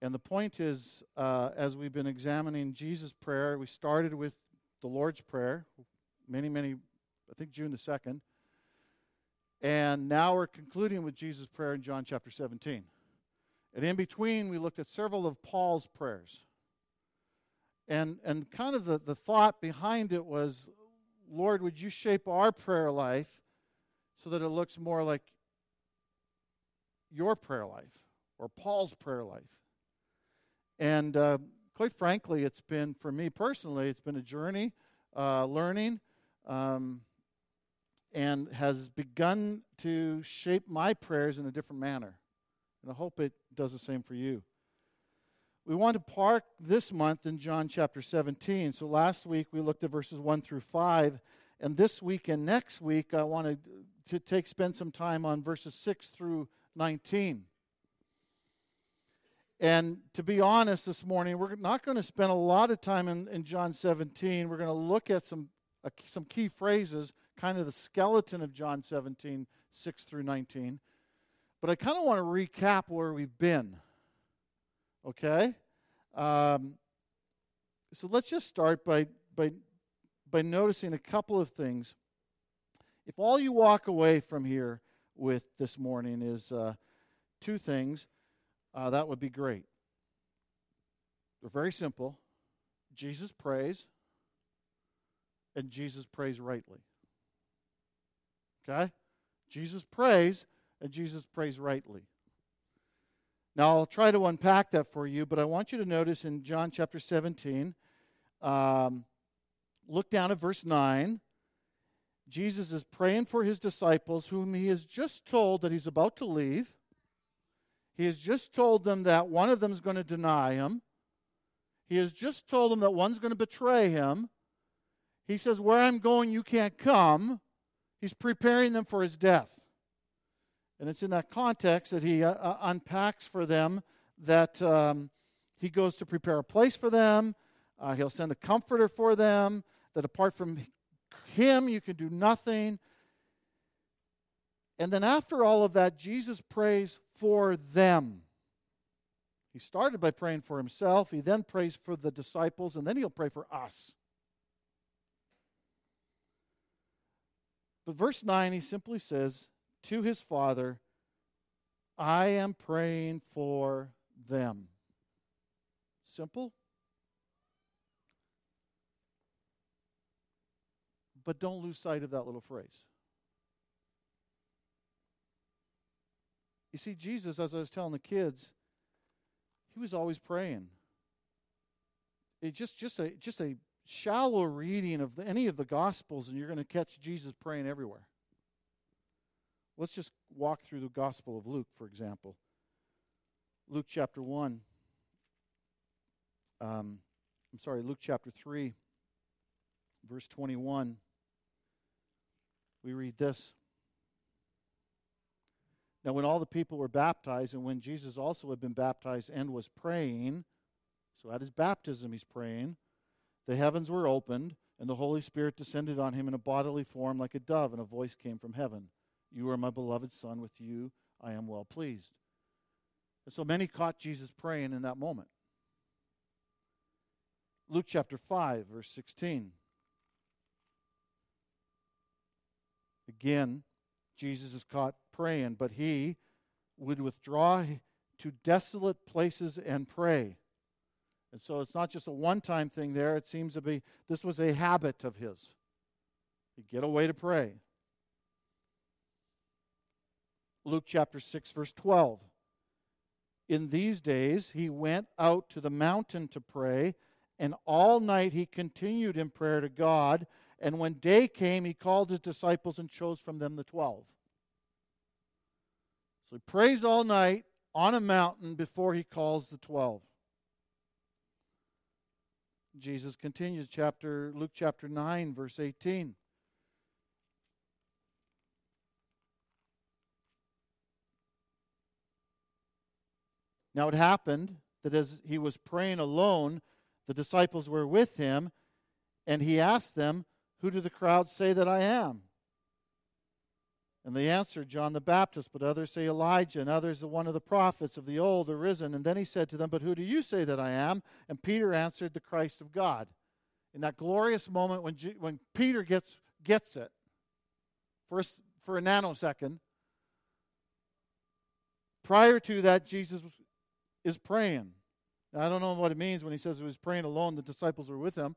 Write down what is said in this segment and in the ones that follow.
And the point is, uh, as we've been examining Jesus' prayer, we started with the Lord's Prayer, many, many, I think June the 2nd. And now we're concluding with Jesus' prayer in John chapter 17. And in between, we looked at several of Paul's prayers. And, and kind of the, the thought behind it was Lord, would you shape our prayer life so that it looks more like your prayer life or Paul's prayer life? And uh, quite frankly, it's been, for me personally, it's been a journey, uh, learning, um, and has begun to shape my prayers in a different manner. And I hope it does the same for you. We want to park this month in John chapter 17. So last week we looked at verses 1 through 5. And this week and next week, I want to, take spend some time on verses 6 through 19. And to be honest, this morning, we're not going to spend a lot of time in, in John 17. We're going to look at some, uh, some key phrases, kind of the skeleton of John 17, 6 through 19. But I kind of want to recap where we've been. Okay? Um, so let's just start by, by, by noticing a couple of things. If all you walk away from here with this morning is uh, two things, uh, that would be great. They're very simple. Jesus prays, and Jesus prays rightly. Okay? Jesus prays, and Jesus prays rightly. Now, I'll try to unpack that for you, but I want you to notice in John chapter 17, um, look down at verse 9. Jesus is praying for his disciples, whom he has just told that he's about to leave. He has just told them that one of them is going to deny him. He has just told them that one's going to betray him. He says, Where I'm going, you can't come. He's preparing them for his death. And it's in that context that he uh, uh, unpacks for them that um, he goes to prepare a place for them. Uh, he'll send a comforter for them, that apart from him, you can do nothing. And then after all of that, Jesus prays for them. He started by praying for himself, he then prays for the disciples, and then he'll pray for us. But verse 9, he simply says, to his father, I am praying for them. Simple. But don't lose sight of that little phrase. You see, Jesus, as I was telling the kids, he was always praying. It just, just a just a shallow reading of any of the gospels, and you're going to catch Jesus praying everywhere. Let's just walk through the Gospel of Luke, for example. Luke chapter 1. Um, I'm sorry, Luke chapter 3, verse 21. We read this. Now, when all the people were baptized, and when Jesus also had been baptized and was praying, so at his baptism he's praying, the heavens were opened, and the Holy Spirit descended on him in a bodily form like a dove, and a voice came from heaven. You are my beloved Son. With you I am well pleased. And so many caught Jesus praying in that moment. Luke chapter 5, verse 16. Again, Jesus is caught praying, but he would withdraw to desolate places and pray. And so it's not just a one time thing there. It seems to be this was a habit of his. He'd get away to pray. Luke chapter 6, verse 12. In these days, he went out to the mountain to pray, and all night he continued in prayer to God. And when day came, he called his disciples and chose from them the twelve. So he prays all night on a mountain before he calls the twelve. Jesus continues, chapter Luke chapter 9, verse 18. Now it happened that as he was praying alone, the disciples were with him, and he asked them, Who do the crowd say that I am? And they answered, John the Baptist, but others say Elijah, and others the one of the prophets of the old arisen. And then he said to them, But who do you say that I am? And Peter answered, The Christ of God. In that glorious moment when, G- when Peter gets, gets it, for a, for a nanosecond, prior to that, Jesus is praying. Now, I don't know what it means when he says he was praying alone, the disciples were with him.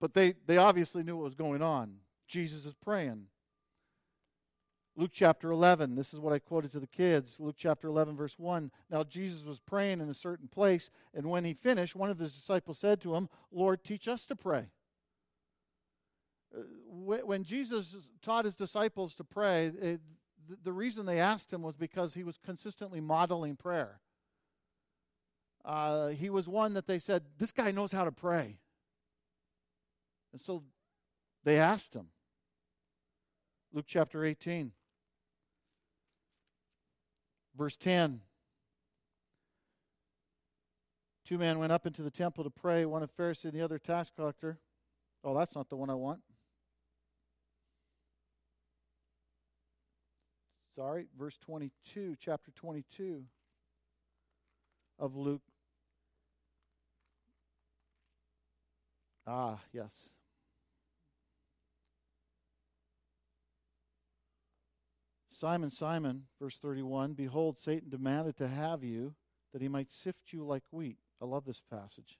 But they, they obviously knew what was going on. Jesus is praying. Luke chapter 11, this is what I quoted to the kids. Luke chapter 11, verse 1. Now, Jesus was praying in a certain place, and when he finished, one of his disciples said to him, Lord, teach us to pray. Uh, when Jesus taught his disciples to pray, it, the reason they asked him was because he was consistently modeling prayer. Uh, he was one that they said, This guy knows how to pray. And so they asked him. Luke chapter 18, verse 10. Two men went up into the temple to pray, one a Pharisee and the other a tax collector. Oh, that's not the one I want. Sorry, verse 22, chapter 22 of Luke. Ah, yes. Simon, Simon, verse 31 Behold, Satan demanded to have you that he might sift you like wheat. I love this passage.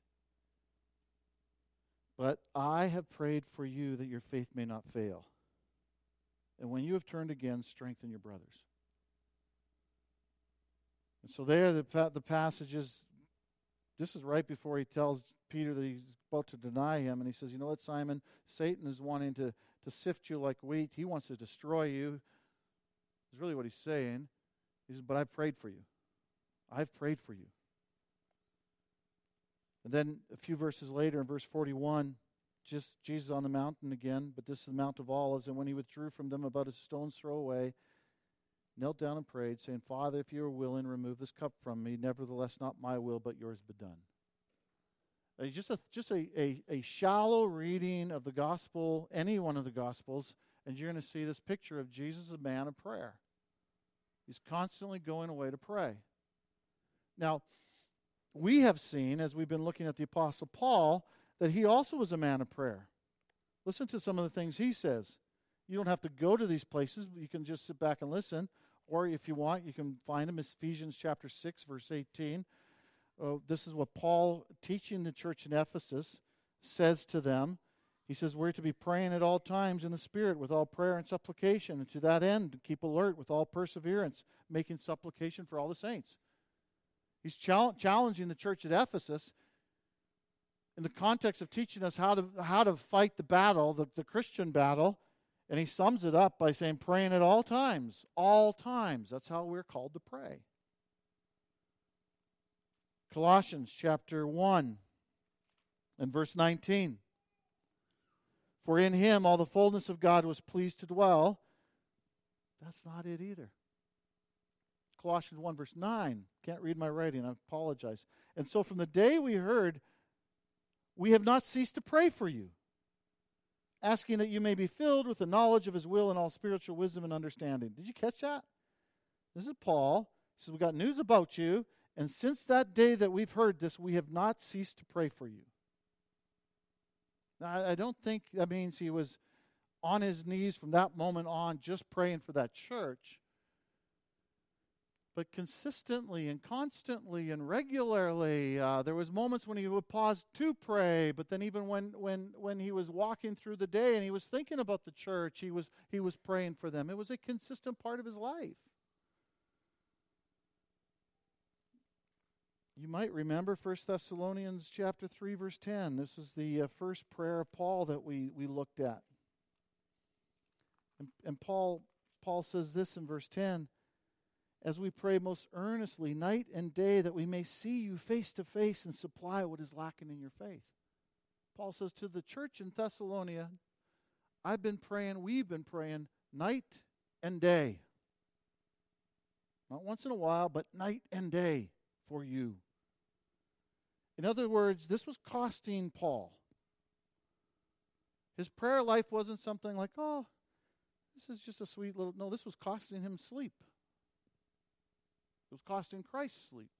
But I have prayed for you that your faith may not fail. And when you have turned again, strengthen your brothers. And so, there, the, the passage is this is right before he tells Peter that he's about to deny him. And he says, You know what, Simon? Satan is wanting to, to sift you like wheat, he wants to destroy you is really what he's saying. He says, But I prayed for you. I've prayed for you. And then a few verses later, in verse 41, just Jesus on the mountain again, but this is the Mount of Olives. And when he withdrew from them about a stone's throw away, knelt down and prayed, saying, Father, if you are willing, remove this cup from me. Nevertheless, not my will, but yours be done. Just a, just a, a, a shallow reading of the gospel, any one of the gospels, and you're going to see this picture of Jesus, a man of prayer. He's constantly going away to pray. Now, we have seen, as we've been looking at the Apostle Paul, that he also was a man of prayer. Listen to some of the things he says. You don't have to go to these places, you can just sit back and listen. Or if you want, you can find them. Ephesians chapter 6, verse 18. Uh, this is what Paul, teaching the church in Ephesus, says to them. He says, We're to be praying at all times in the Spirit with all prayer and supplication. And to that end, keep alert with all perseverance, making supplication for all the saints. He's challenging the church at Ephesus in the context of teaching us how to, how to fight the battle, the, the Christian battle. And he sums it up by saying, praying at all times. All times. That's how we're called to pray. Colossians chapter 1 and verse 19. For in him all the fullness of God was pleased to dwell. That's not it either. Colossians 1, verse 9. Can't read my writing, I apologize. And so from the day we heard, we have not ceased to pray for you, asking that you may be filled with the knowledge of his will and all spiritual wisdom and understanding. Did you catch that? This is Paul. He says, We got news about you, and since that day that we've heard this, we have not ceased to pray for you. Now, I don't think that means he was on his knees from that moment on just praying for that church. But consistently and constantly and regularly, uh, there was moments when he would pause to pray. But then, even when, when, when he was walking through the day and he was thinking about the church, he was he was praying for them. It was a consistent part of his life. You might remember 1 Thessalonians chapter 3 verse 10. This is the uh, first prayer of Paul that we, we looked at. And, and Paul Paul says this in verse 10, as we pray most earnestly night and day that we may see you face to face and supply what is lacking in your faith. Paul says to the church in Thessalonica, I've been praying, we've been praying night and day. Not once in a while, but night and day for you. In other words, this was costing Paul. His prayer life wasn't something like, oh, this is just a sweet little. No, this was costing him sleep. It was costing Christ sleep.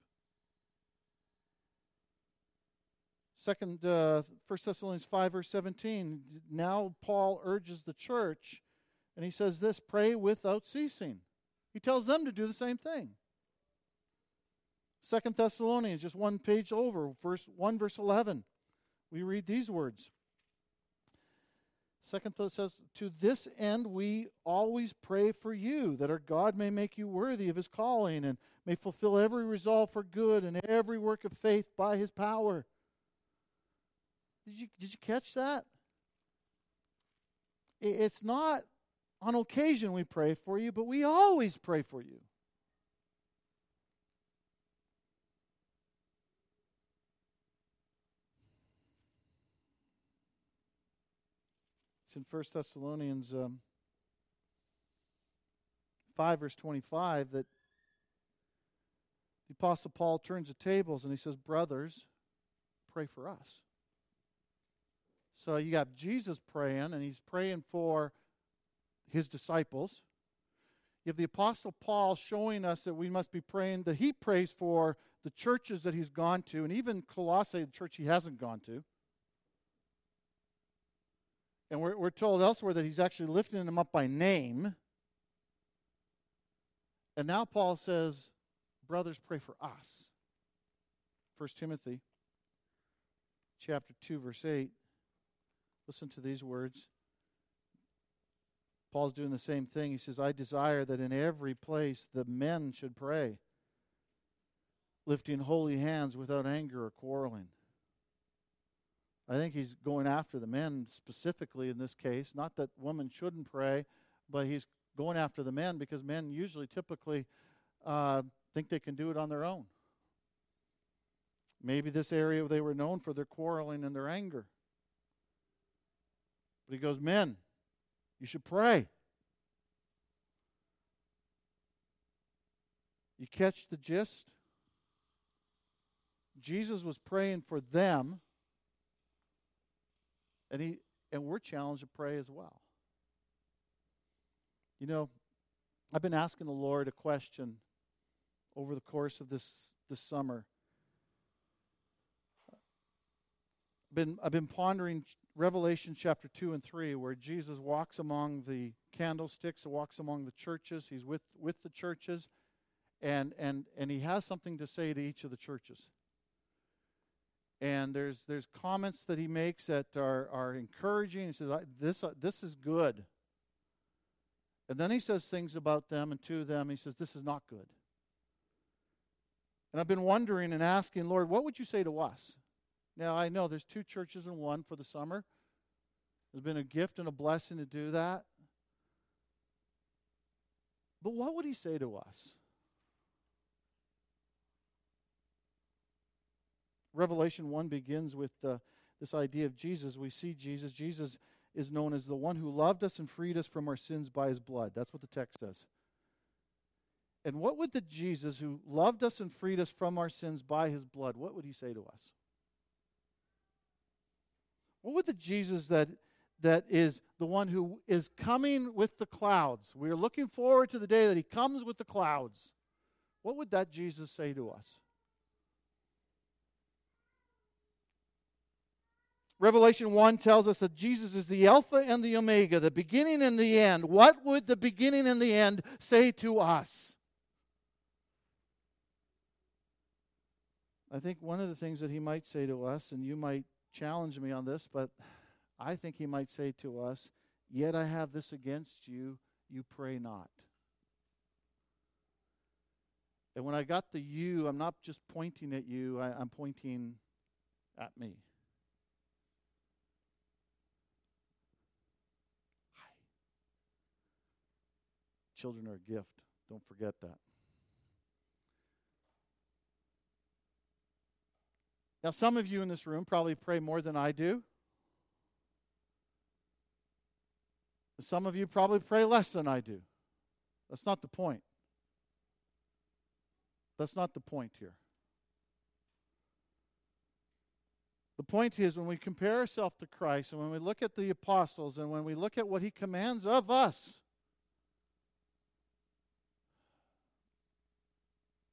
Second, uh, 1 Thessalonians 5, verse 17. Now Paul urges the church, and he says this pray without ceasing. He tells them to do the same thing. Second Thessalonians, just one page over, verse 1, verse 11. We read these words. Second says, To this end we always pray for you, that our God may make you worthy of his calling and may fulfill every resolve for good and every work of faith by his power. Did you, did you catch that? It's not on occasion we pray for you, but we always pray for you. It's in 1 Thessalonians um, 5, verse 25, that the Apostle Paul turns the tables and he says, Brothers, pray for us. So you got Jesus praying, and he's praying for his disciples. You have the Apostle Paul showing us that we must be praying, that he prays for the churches that he's gone to, and even Colossae, the church he hasn't gone to. And we're, we're told elsewhere that he's actually lifting them up by name. And now Paul says, Brothers, pray for us. 1 Timothy chapter 2, verse 8. Listen to these words. Paul's doing the same thing. He says, I desire that in every place the men should pray, lifting holy hands without anger or quarreling. I think he's going after the men specifically in this case. Not that women shouldn't pray, but he's going after the men because men usually typically uh, think they can do it on their own. Maybe this area they were known for their quarreling and their anger. But he goes, Men, you should pray. You catch the gist? Jesus was praying for them and he and we're challenged to pray as well. You know, I've been asking the Lord a question over the course of this this summer. Been I've been pondering Revelation chapter 2 and 3 where Jesus walks among the candlesticks, walks among the churches, he's with with the churches and and and he has something to say to each of the churches and there's there's comments that he makes that are are encouraging. He says this uh, this is good. And then he says things about them and to them. He says this is not good. And I've been wondering and asking, Lord, what would you say to us? Now I know there's two churches in one for the summer. There's been a gift and a blessing to do that. But what would he say to us? Revelation 1 begins with uh, this idea of Jesus. We see Jesus. Jesus is known as the one who loved us and freed us from our sins by his blood. That's what the text says. And what would the Jesus who loved us and freed us from our sins by his blood, what would he say to us? What would the Jesus that that is the one who is coming with the clouds. We are looking forward to the day that he comes with the clouds. What would that Jesus say to us? Revelation 1 tells us that Jesus is the Alpha and the Omega, the beginning and the end. What would the beginning and the end say to us? I think one of the things that he might say to us, and you might challenge me on this, but I think he might say to us, Yet I have this against you, you pray not. And when I got the you, I'm not just pointing at you, I, am pointing at me. Children are a gift. Don't forget that. Now, some of you in this room probably pray more than I do. Some of you probably pray less than I do. That's not the point. That's not the point here. The point is when we compare ourselves to Christ and when we look at the apostles and when we look at what he commands of us,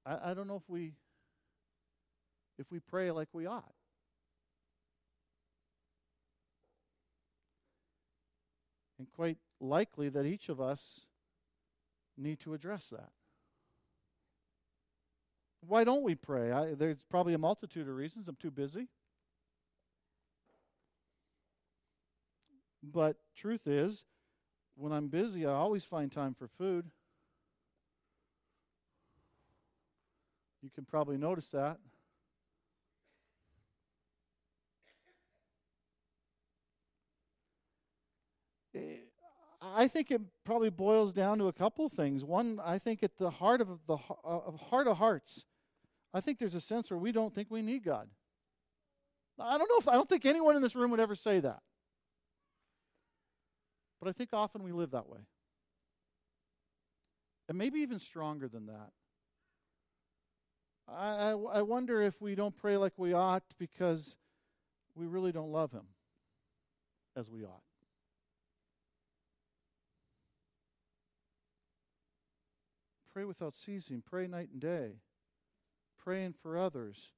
I, I don't know if we if we pray like we ought. And quite likely that each of us need to address that. Why don't we pray? I, there's probably a multitude of reasons. I'm too busy. But truth is, when I'm busy, I always find time for food. Can probably notice that. I think it probably boils down to a couple things. One, I think at the heart of the of heart of hearts, I think there's a sense where we don't think we need God. I don't know if I don't think anyone in this room would ever say that. But I think often we live that way. And maybe even stronger than that. I, I, I wonder if we don't pray like we ought because we really don't love Him as we ought. Pray without ceasing, pray night and day, praying for others.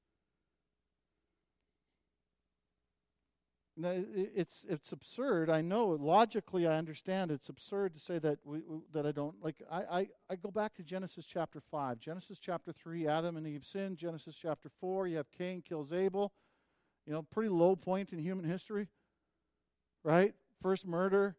It's it's absurd. I know logically. I understand it's absurd to say that we, that I don't like. I, I I go back to Genesis chapter five, Genesis chapter three. Adam and Eve sinned. Genesis chapter four. You have Cain kills Abel. You know, pretty low point in human history, right? First murder.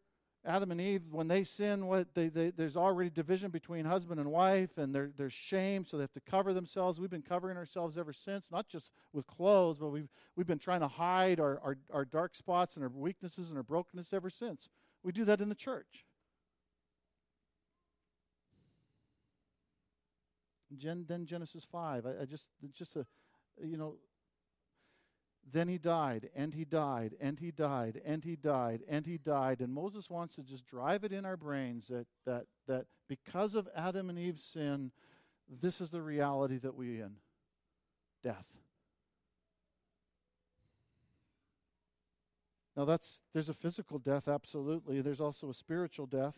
Adam and Eve, when they sin, what they, they, there's already division between husband and wife, and there, there's shame, so they have to cover themselves. We've been covering ourselves ever since, not just with clothes, but we've, we've been trying to hide our, our, our dark spots and our weaknesses and our brokenness ever since. We do that in the church. Gen, then Genesis 5. I, I just, just a, you know, then he died, and he died, and he died, and he died, and he died. And Moses wants to just drive it in our brains that, that, that because of Adam and Eve's sin, this is the reality that we in death. Now that's there's a physical death absolutely. There's also a spiritual death.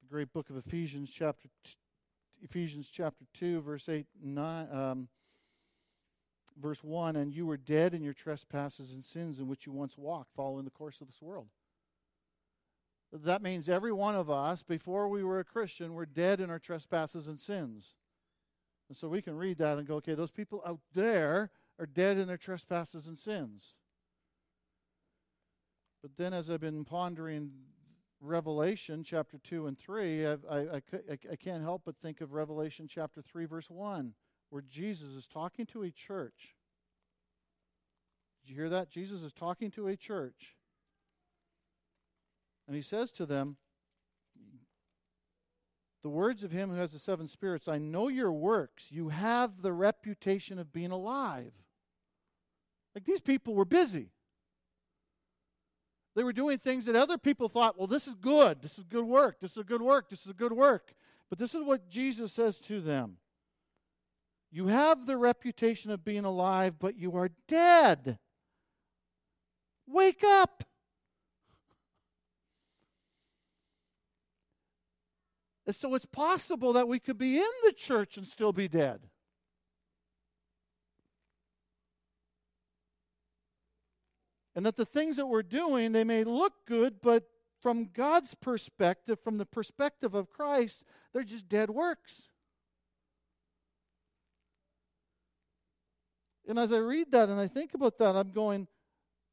The great book of Ephesians chapter t- Ephesians chapter 2 verse 8 9 um, verse 1 and you were dead in your trespasses and sins in which you once walked, following the course of this world. That means every one of us, before we were a Christian, were dead in our trespasses and sins. And so we can read that and go, okay, those people out there are dead in their trespasses and sins. But then, as I've been pondering Revelation chapter 2 and 3, I've, I, I, I, can't help but think of Revelation chapter 3, verse 1 where Jesus is talking to a church. Did you hear that? Jesus is talking to a church. And he says to them, The words of him who has the seven spirits I know your works. You have the reputation of being alive. Like these people were busy. They were doing things that other people thought, well, this is good. This is good work. This is good work. This is a good work. But this is what Jesus says to them you have the reputation of being alive, but you are dead. Wake up. And so it's possible that we could be in the church and still be dead. And that the things that we're doing, they may look good, but from God's perspective, from the perspective of Christ, they're just dead works. And as I read that and I think about that, I'm going,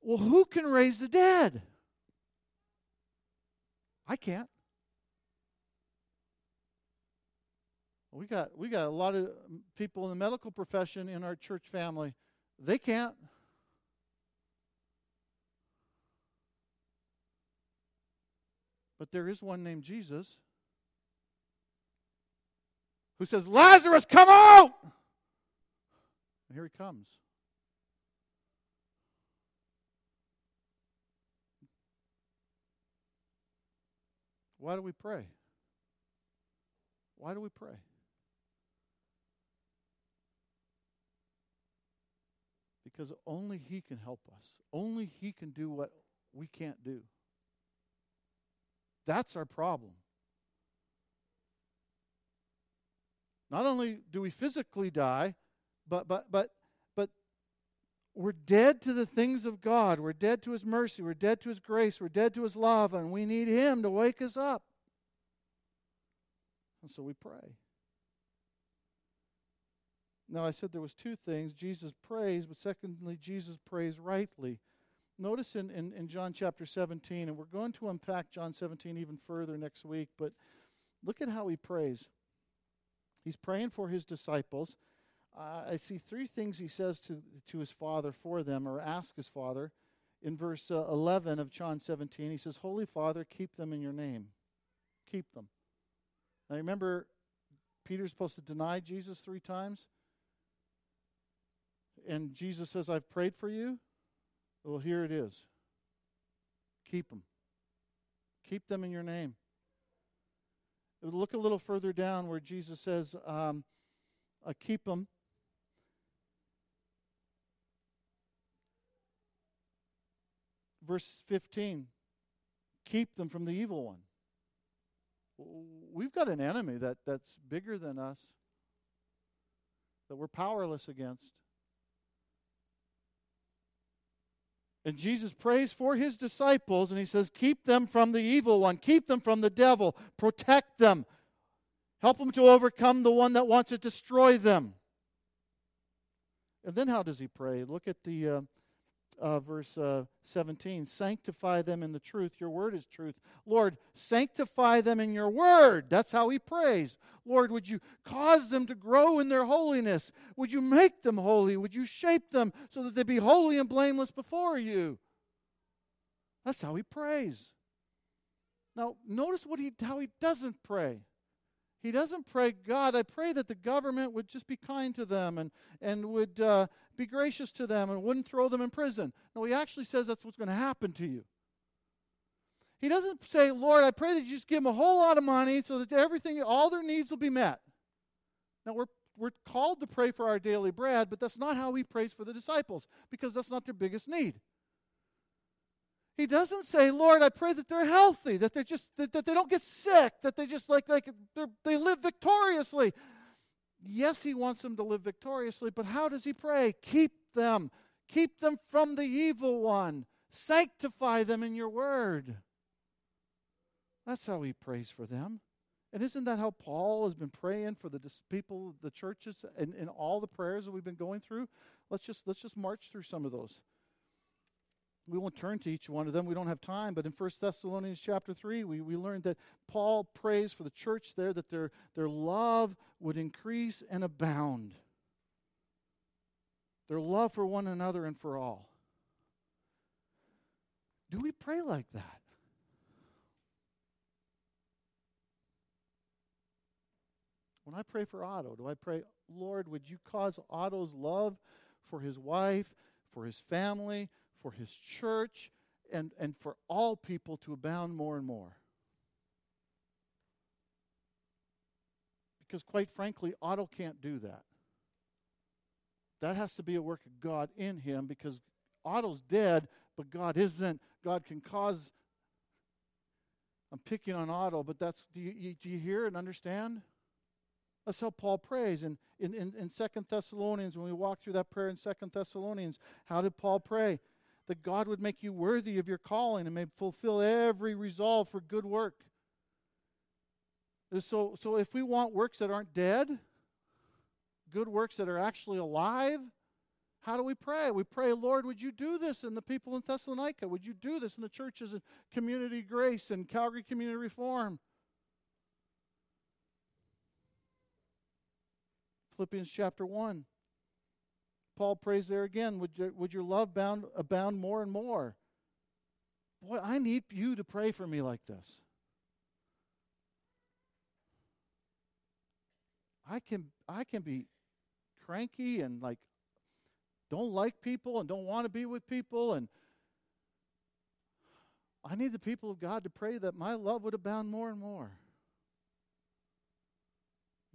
well, who can raise the dead? I can't. We got we got a lot of people in the medical profession in our church family. They can't. But there is one named Jesus who says, Lazarus, come out! And here he comes. Why do we pray? Why do we pray? Because only He can help us. Only He can do what we can't do. That's our problem. Not only do we physically die, but but but but we're dead to the things of God. We're dead to his mercy, we're dead to his grace, we're dead to his love, and we need him to wake us up. And so we pray. Now I said there was two things. Jesus prays, but secondly, Jesus prays rightly. Notice in, in, in John chapter 17, and we're going to unpack John 17 even further next week, but look at how he prays. He's praying for his disciples. Uh, I see three things he says to, to his father for them, or ask his father. In verse uh, 11 of John 17, he says, Holy Father, keep them in your name. Keep them. Now remember, Peter's supposed to deny Jesus three times. And Jesus says, I've prayed for you. Well, here it is. Keep them. Keep them in your name. Look a little further down where Jesus says, um, uh, Keep them. Verse 15 Keep them from the evil one. We've got an enemy that, that's bigger than us, that we're powerless against. And Jesus prays for his disciples and he says, Keep them from the evil one, keep them from the devil, protect them, help them to overcome the one that wants to destroy them. And then how does he pray? Look at the uh, uh, verse uh, 17 sanctify them in the truth. Your word is truth. Lord sanctify them in your word. That's how he prays lord would you cause them to grow in their holiness? Would you make them holy? Would you shape them so that they be holy and blameless before you? That's how he prays now notice what he how he doesn't pray he doesn't pray, God, I pray that the government would just be kind to them and, and would uh, be gracious to them and wouldn't throw them in prison. No, he actually says that's what's going to happen to you. He doesn't say, Lord, I pray that you just give them a whole lot of money so that everything, all their needs will be met. Now, we're, we're called to pray for our daily bread, but that's not how he prays for the disciples because that's not their biggest need. He doesn't say, Lord, I pray that they're healthy, that they just that, that they don't get sick, that they just like like they live victoriously. Yes, he wants them to live victoriously, but how does he pray? Keep them. Keep them from the evil one. Sanctify them in your word. That's how he prays for them. And isn't that how Paul has been praying for the people, the churches, and, and all the prayers that we've been going through? Let's just let's just march through some of those we won't turn to each one of them. We don't have time. But in 1 thessalonians chapter 3 we, we learned that paul prays for the church there that their, their love would increase and abound. Their love for one another and for all. Do we pray like that? When i pray for otto do i pray lord would you cause otto's love for his wife for his family for his church, and, and for all people to abound more and more. Because, quite frankly, Otto can't do that. That has to be a work of God in him because Otto's dead, but God isn't. God can cause. I'm picking on Otto, but that's. Do you, do you hear and understand? That's how Paul prays. And in, in, in 2 Thessalonians, when we walk through that prayer in 2 Thessalonians, how did Paul pray? That God would make you worthy of your calling and may fulfill every resolve for good work. So, so if we want works that aren't dead, good works that are actually alive, how do we pray? We pray, Lord, would you do this in the people in Thessalonica? Would you do this in the churches in Community Grace and Calgary Community Reform? Philippians chapter 1. Paul prays there again, would your, would your love bound, abound more and more? Boy, I need you to pray for me like this. I can I can be cranky and like don't like people and don't want to be with people and I need the people of God to pray that my love would abound more and more.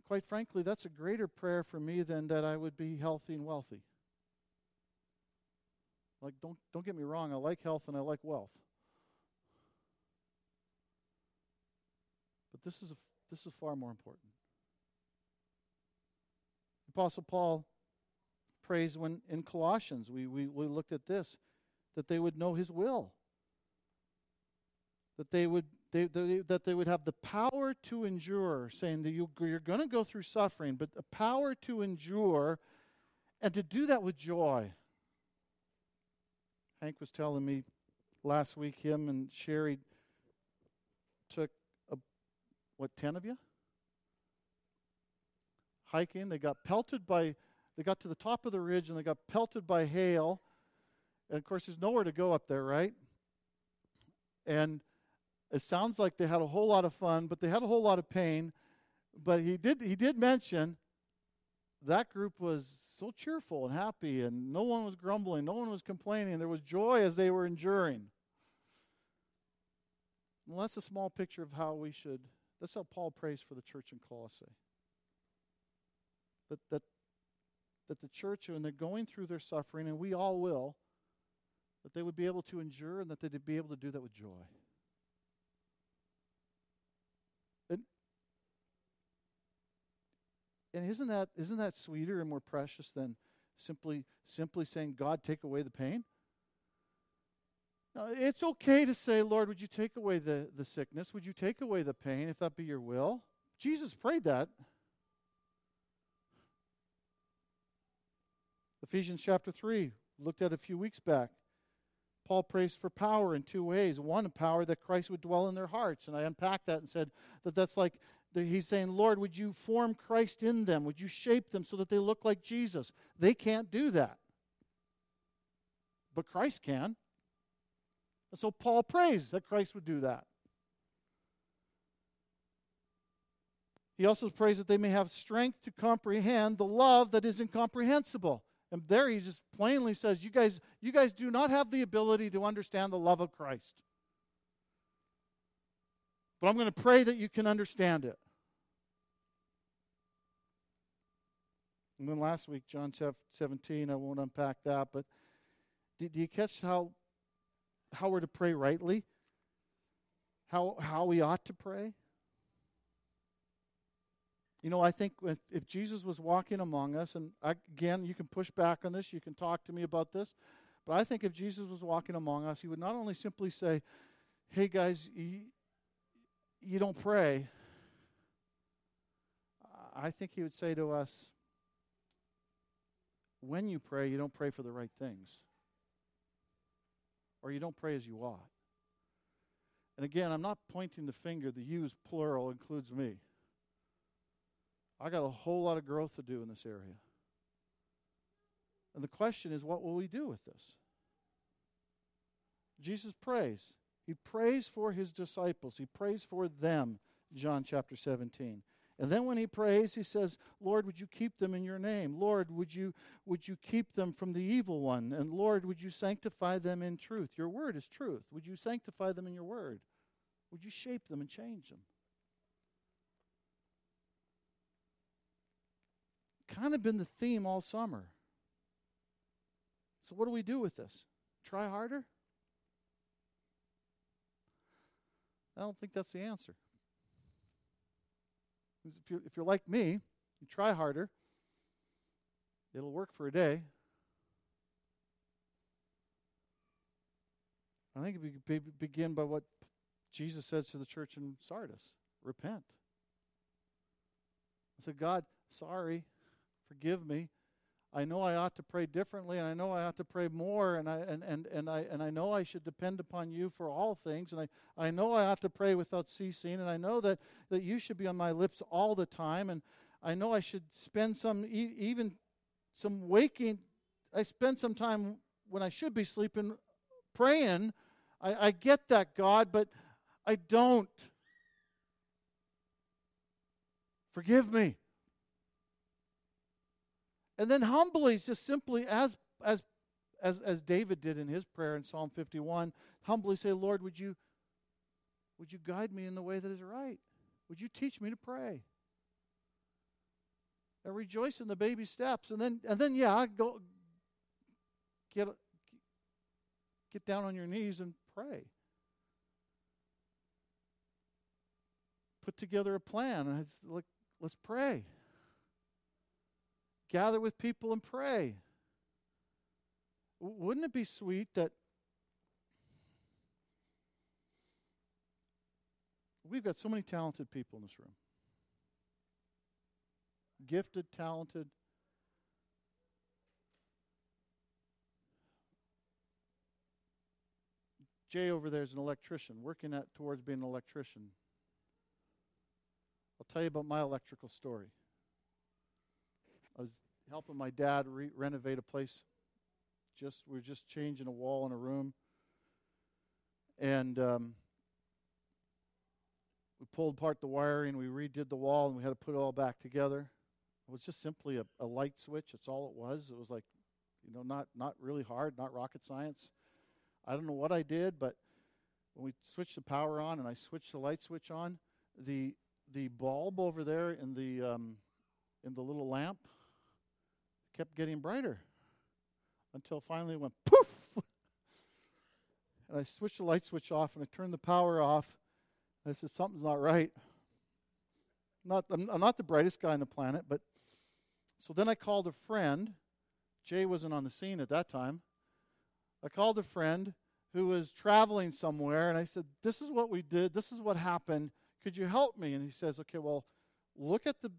Quite frankly, that's a greater prayer for me than that I would be healthy and wealthy. Like, don't, don't get me wrong, I like health and I like wealth. But this is, a, this is far more important. Apostle Paul prays when in Colossians. We, we, we looked at this that they would know his will, that they would they, they, that they would have the power to endure, saying that you, you're going to go through suffering, but the power to endure and to do that with joy. Hank was telling me last week, him and Sherry took, a, what, 10 of you? Hiking. They got pelted by, they got to the top of the ridge and they got pelted by hail. And of course, there's nowhere to go up there, right? And it sounds like they had a whole lot of fun, but they had a whole lot of pain. But he did he did mention that group was so cheerful and happy, and no one was grumbling, no one was complaining. There was joy as they were enduring. Well, that's a small picture of how we should. That's how Paul prays for the church in Colossae. That that that the church, when they're going through their suffering, and we all will, that they would be able to endure and that they'd be able to do that with joy. And isn't that isn't that sweeter and more precious than simply simply saying, God, take away the pain? Now, it's okay to say, Lord, would you take away the, the sickness? Would you take away the pain if that be your will? Jesus prayed that. Ephesians chapter 3, looked at a few weeks back. Paul prays for power in two ways. One, power that Christ would dwell in their hearts. And I unpacked that and said that that's like he's saying, Lord, would you form Christ in them? Would you shape them so that they look like Jesus? They can't do that. But Christ can. And so Paul prays that Christ would do that. He also prays that they may have strength to comprehend the love that is incomprehensible. And there he just plainly says, you guys, you guys do not have the ability to understand the love of Christ. But I'm going to pray that you can understand it. And then last week, John 17, I won't unpack that, but do, you catch how, how we're to pray rightly? How, how we ought to pray? You know, I think if, if Jesus was walking among us, and I, again, you can push back on this, you can talk to me about this, but I think if Jesus was walking among us, he would not only simply say, Hey guys, you, don't pray. I think he would say to us, when you pray, you don't pray for the right things. Or you don't pray as you ought. And again, I'm not pointing the finger. The you is plural includes me. I got a whole lot of growth to do in this area. And the question is, what will we do with this? Jesus prays. He prays for his disciples. He prays for them, John chapter 17. And then when he prays, he says, Lord, would you keep them in your name? Lord, would you, would you keep them from the evil one? And Lord, would you sanctify them in truth? Your word is truth. Would you sanctify them in your word? Would you shape them and change them? Kind of been the theme all summer. So, what do we do with this? Try harder? I don't think that's the answer. If you're, if you're like me, you try harder, it'll work for a day. I think we begin by what Jesus says to the church in Sardis repent. I said, God, sorry, forgive me. I know I ought to pray differently, and I know I ought to pray more, and I and, and, and I and I know I should depend upon you for all things, and I, I know I ought to pray without ceasing, and I know that, that you should be on my lips all the time, and I know I should spend some even some waking I spend some time when I should be sleeping praying. I, I get that, God, but I don't. Forgive me. And then humbly, just simply as as as as David did in his prayer in Psalm 51, humbly say, Lord, would you would you guide me in the way that is right? Would you teach me to pray? And rejoice in the baby steps. And then and then yeah, go get get down on your knees and pray. Put together a plan. Let's pray. Gather with people and pray. Wouldn't it be sweet that we've got so many talented people in this room? Gifted, talented. Jay over there is an electrician, working at towards being an electrician. I'll tell you about my electrical story. Helping my dad re- renovate a place. Just we are just changing a wall in a room, and um, we pulled apart the wiring. We redid the wall, and we had to put it all back together. It was just simply a, a light switch. That's all it was. It was like, you know, not not really hard, not rocket science. I don't know what I did, but when we switched the power on and I switched the light switch on, the the bulb over there in the um, in the little lamp kept getting brighter until finally it went poof. and I switched the light switch off and I turned the power off. I said something's not right. Not I'm, I'm not the brightest guy on the planet, but so then I called a friend. Jay wasn't on the scene at that time. I called a friend who was traveling somewhere, and I said, This is what we did. This is what happened. Could you help me? And he says, Okay, well, look at the,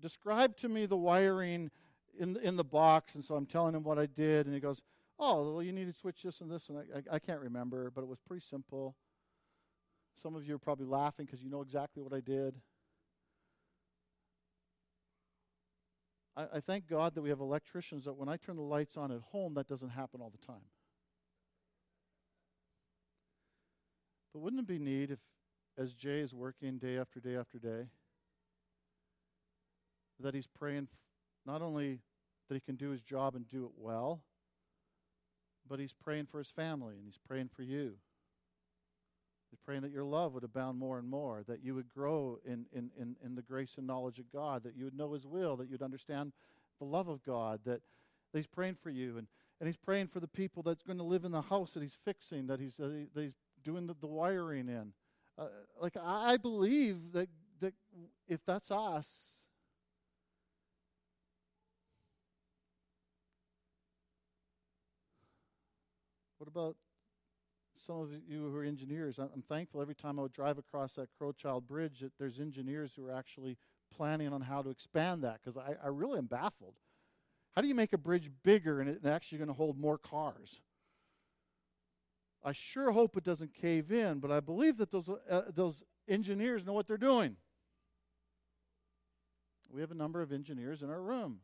describe to me the wiring in, in the box. And so I'm telling him what I did, and he goes, Oh, well, you need to switch this and this. And I, I, I can't remember, but it was pretty simple. Some of you are probably laughing because you know exactly what I did. I, I thank God that we have electricians that when I turn the lights on at home, that doesn't happen all the time. But wouldn't it be neat if, as Jay is working day after day after day, that he's praying not only that he can do his job and do it well, but he's praying for his family and he's praying for you. He's praying that your love would abound more and more, that you would grow in, in, in, in the grace and knowledge of God, that you would know his will, that you'd understand the love of God, that, that he's praying for you. And, and he's praying for the people that's going to live in the house that he's fixing, that he's, that, he, that he's doing the, the wiring in. Uh, like I believe that that if that's us, what about some of you who are engineers? I'm thankful every time I would drive across that Crowchild Bridge that there's engineers who are actually planning on how to expand that because I, I really am baffled. How do you make a bridge bigger and actually going to hold more cars? I sure hope it doesn't cave in, but I believe that those, uh, those engineers know what they're doing. We have a number of engineers in our room.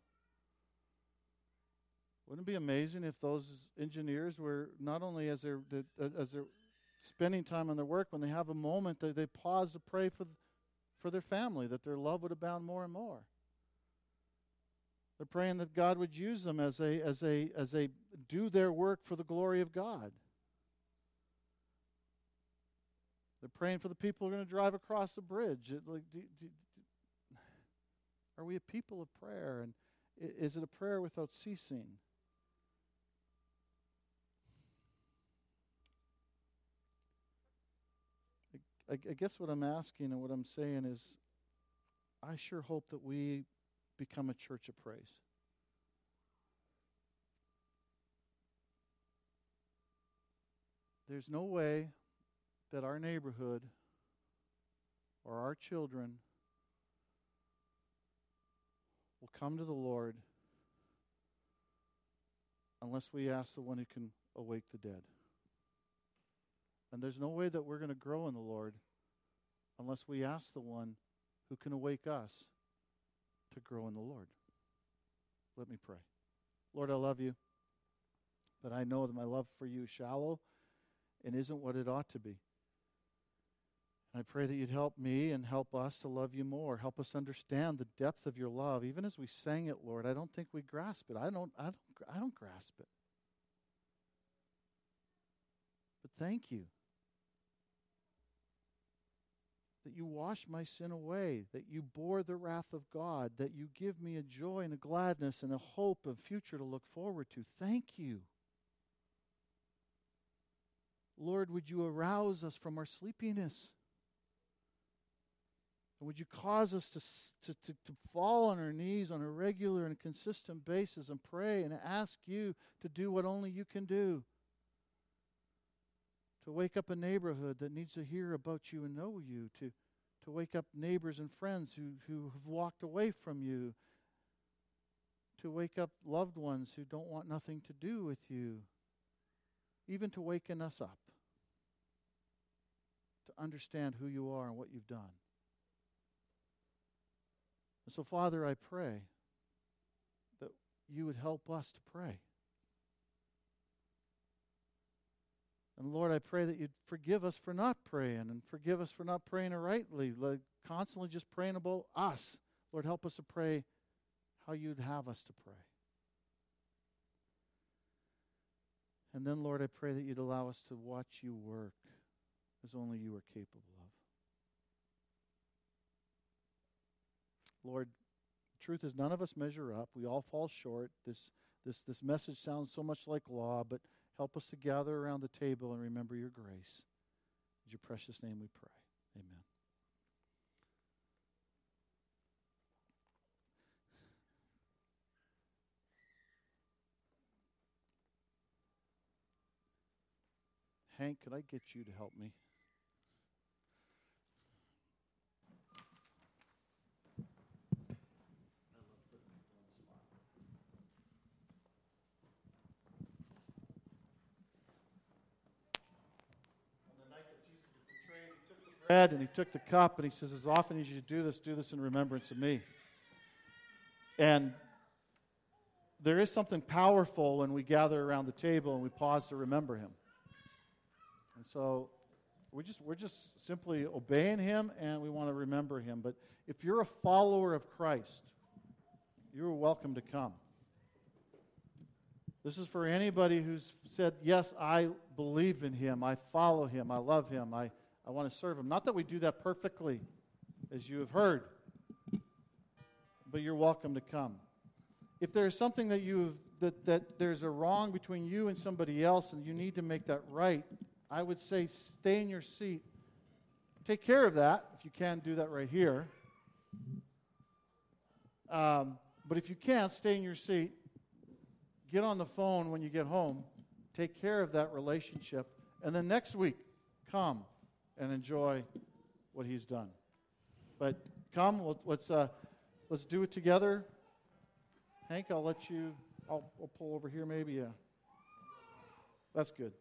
Wouldn't it be amazing if those engineers were not only as they're, uh, as they're spending time on their work, when they have a moment, they, they pause to pray for, for their family, that their love would abound more and more. They're praying that God would use them as they, as a, as a do their work for the glory of God. They're praying for the people who are going to drive across the bridge. Like, do, do, are we a people of prayer? And is it a prayer without ceasing? I, I guess what I'm asking and what I'm saying is I sure hope that we become a church of praise. There's no way that our neighborhood or our children will come to the Lord unless we ask the one who can awake the dead. And there's no way that we're going to grow in the Lord unless we ask the one who can awake us to grow in the Lord. Let me pray. Lord, I love you, but I know that my love for you is shallow and isn't what it ought to be. I pray that you'd help me and help us to love you more. Help us understand the depth of your love. Even as we sang it, Lord, I don't think we grasp it. I don't, I don't, I don't grasp it. But thank you that you wash my sin away, that you bore the wrath of God, that you give me a joy and a gladness and a hope of future to look forward to. Thank you. Lord, would you arouse us from our sleepiness? And would you cause us to, to, to, to, fall on our knees on a regular and consistent basis and pray and ask you to do what only you can do? To wake up a neighborhood that needs to hear about you and know you, to, to wake up neighbors and friends who, who have walked away from you, to wake up loved ones who don't want nothing to do with you, even to waken us up to understand who you are and what you've done. And so, Father, I pray that you would help us to pray. And Lord, I pray that you'd forgive us for not praying and forgive us for not praying rightly, like constantly just praying about us. Lord, help us to pray how you'd have us to pray. And then, Lord, I pray that you'd allow us to watch you work as only you are capable of. Lord, truth is none of us measure up. We all fall short. This, this, this message sounds so much like law, but help us to gather around the table and remember your grace. In your precious name we pray. Amen. Hank, could I get you to help me? Bread and he took the cup and he says, As often as you do this, do this in remembrance of me. And there is something powerful when we gather around the table and we pause to remember him. And so we just, we're just simply obeying him and we want to remember him. But if you're a follower of Christ, you're welcome to come. This is for anybody who's said, Yes, I believe in him, I follow him, I love him, I I want to serve Him. Not that we do that perfectly, as you have heard, but you're welcome to come. If there's something that you that, that there's a wrong between you and somebody else and you need to make that right, I would say stay in your seat. Take care of that if you can do that right here. Um, but if you can't, stay in your seat. Get on the phone when you get home. Take care of that relationship. And then next week, come and enjoy what he's done. But come, let's, uh, let's do it together. Hank, I'll let you, I'll, I'll pull over here maybe. Yeah. That's good.